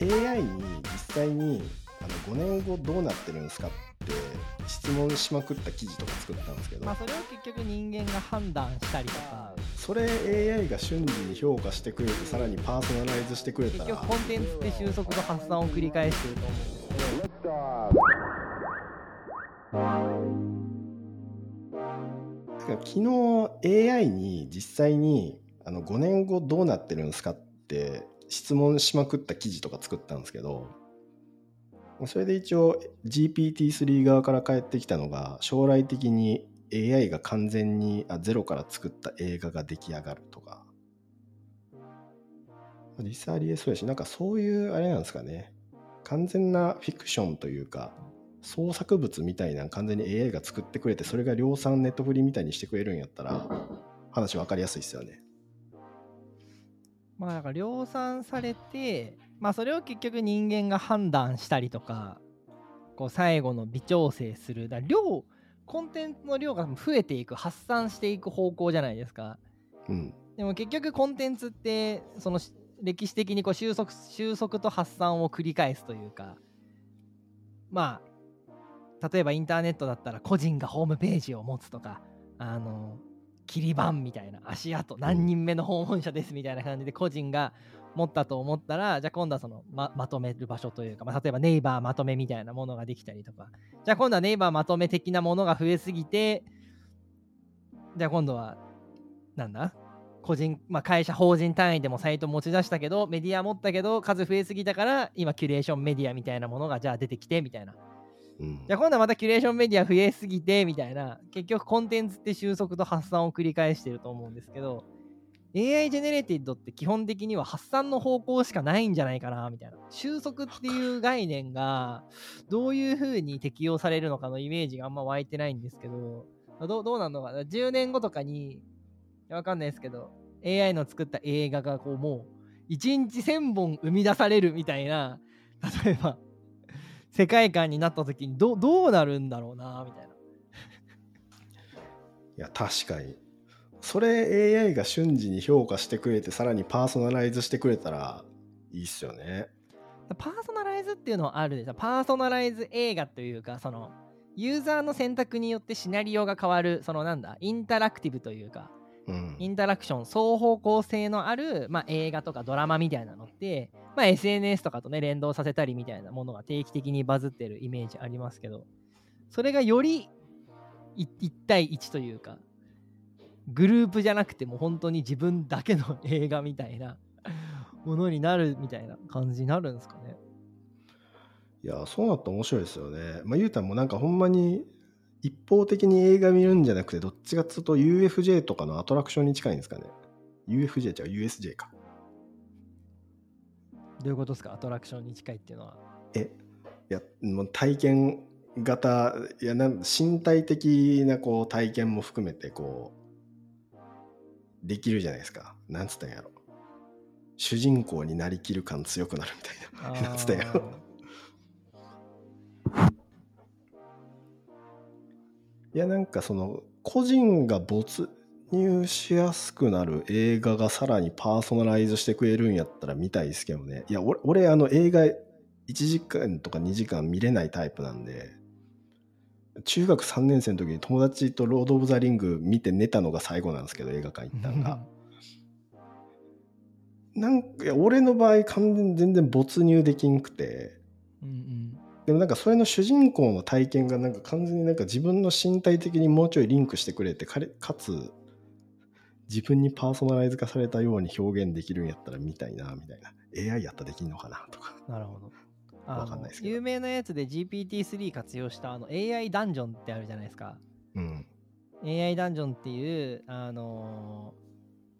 AI に実際にあの5年後どうなってるんですかって質問しまくった記事とか作ったんですけど、まあそれを結局人間が判断したりとか。それ AI が瞬時に評価してくれてさらにパーソナライズしてくれたら。結局コンテンツって収束と発散を繰り返してると思う。んですけど昨日 AI に実際にあの5年後どうなってるんですかって質問しまくった記事とか作ったんですけどそれで一応 GPT-3 側から返ってきたのが将来的に AI が完全にあゼロから作った映画が出来上がるとか実際ありえそうやしなんかそういうあれなんですかね完全なフィクションというか創作物みたいな完全に AI が作ってくれてそれが量産ネットフリみたいにしてくれるんやったら話分かりやすいですよね。まあだから量産されてまあそれを結局人間が判断したりとかこう最後の微調整するだ量コンテンツの量が増えていく発散していく方向じゃないですか。うん、でも結局コンテンツってその歴史的にこう収束収束と発散を繰り返すというかまあ例えばインターネットだったら個人がホームページを持つとかあの切り板みたいな足跡何人目の訪問者ですみたいな感じで個人が持ったと思ったらじゃあ今度はそのままとめる場所というか、まあ、例えばネイバーまとめみたいなものができたりとか。じゃあ今度はネイバーまとめ的なものが増えすぎてじゃあ今度はなんだ？個人、まあ、会社法人単位でもサイト持ち出したけどメディア持ったけど数増えすぎたから今キュレーションメディアみたいなものがじゃあ出てきてみたいなじゃあ今度はまたキュレーションメディア増えすぎてみたいな結局コンテンツって収束と発散を繰り返してると思うんですけど AI ジェネレーティッドって基本的には発散の方向しかないんじゃないかなみたいな。収束っていう概念がどういう風に適用されるのかのイメージがあんま湧いてないんですけどどうどうなのか10年後とかにわかんないですけど AI の作った映画がこうもう1日1000本生み出されるみたいな例えば世界観になった時にどどうなるんだろうなみたいな。いや確かにそれ AI が瞬時に評価してくれてさらにパーソナライズしてくれたらいいっすよね。パーソナライズっていうのはあるでしょパーソナライズ映画というかそのユーザーの選択によってシナリオが変わるそのなんだインタラクティブというかうんインタラクション双方向性のある、まあ、映画とかドラマみたいなのって、まあ、SNS とかとね連動させたりみたいなものが定期的にバズってるイメージありますけどそれがより1対1というかグループじゃなくても本当に自分だけの映画みたいなものになるみたいな感じになるんですかね。いやそうなったら面白いですよね。まあ言うたらもなんかほんまに一方的に映画見るんじゃなくてどっちかっつうと UFJ とかのアトラクションに近いんですかね。UFJ 違う USJ か。どういうことですか？アトラクションに近いっていうのは。えいやもう体験型いやなん身体的なこう体験も含めてこうできるじゃないですか。なんつったんやろ。主人公になりきる感強くなるみたいな。なんつったんやろ。いやなんかその個人が没入しやすくなる映画がさらにパーソナライズしてくれるんやったら見たいですけどね。いや俺俺あの映画1時間とか2時間見れないタイプなんで中学3年生の時に友達と「ロード・オブ・ザ・リング」見て寝たのが最後なんですけど映画館行ったんが。なんかいや俺の場合完全に全然没入できんくて。うんうん。でもなんかそれの主人公の体験がなんか完全になんか自分の身体的にもうちょいリンクしてくれてかつ自分にパーソナライズ化されたように表現できるんやったら見たいなみたいな AI やったらできんのかなとかなるほど。わかんないですけど有名なやつで GPT-3 活用したあの AI ダンジョンってあるじゃないですか。うん。AI ダンジョンっていう、あのー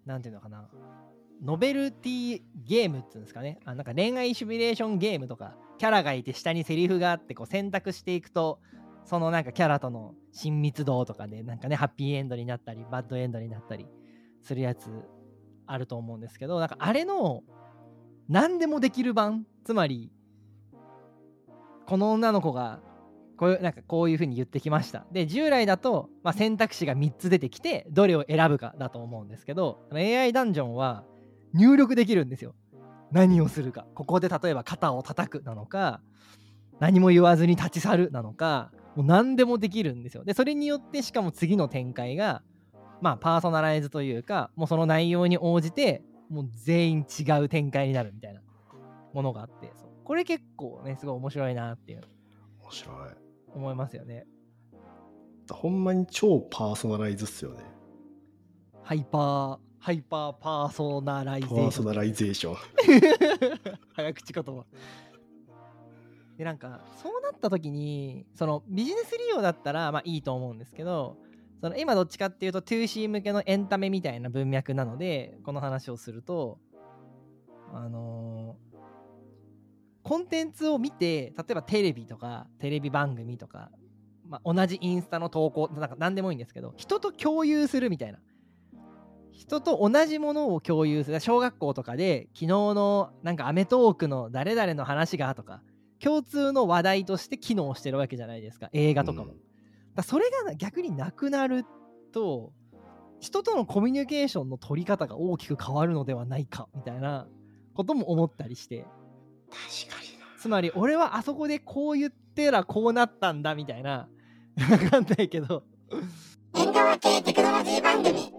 なんていうのかな。ノベルティゲームっていうんですかね。あなんか恋愛シミュレーションゲームとか、キャラがいて下にセリフがあってこう選択していくと、そのなんかキャラとの親密度とかでなんかね、ハッピーエンドになったり、バッドエンドになったりするやつあると思うんですけど、なんかあれの何でもできる版、つまり、この女の子がこういうなんかこういう風に言ってきました。で従来だと、まあ、選択肢が3つ出てきてどれを選ぶかだと思うんですけど AI ダンジョンは入力できるんですよ。何をするか。ここで例えば肩を叩くなのか何も言わずに立ち去るなのかもう何でもできるんですよ。でそれによってしかも次の展開がまあパーソナライズというかもうその内容に応じてもう全員違う展開になるみたいなものがあってそうこれ結構ねすごい面白いなっていう面白い。思いますよねほんまに超パーソナライズっすよね。ハイパーハイパーパーソナライゼパーションーソナライゼーション。早口言葉でなんかそうなった時にそのビジネス利用だったらまあいいと思うんですけどその今どっちかっていうと 2C 向けのエンタメみたいな文脈なのでこの話をするとあのーコンテンツを見て例えばテレビとかテレビ番組とか、まあ、同じインスタの投稿なんか何でもいいんですけど人と共有するみたいな。人と同じものを共有する。小学校とかで昨日のなんかアメトーークの誰々の話がとか共通の話題として機能してるわけじゃないですか。映画とかも、うん。だそれが逆になくなると人とのコミュニケーションの取り方が大きく変わるのではないかみたいなことも思ったりして。確かにな。つまり俺はあそこでこう言ってらこうなったんだみたいな。わかんないけど。縁側系テクノロジー番組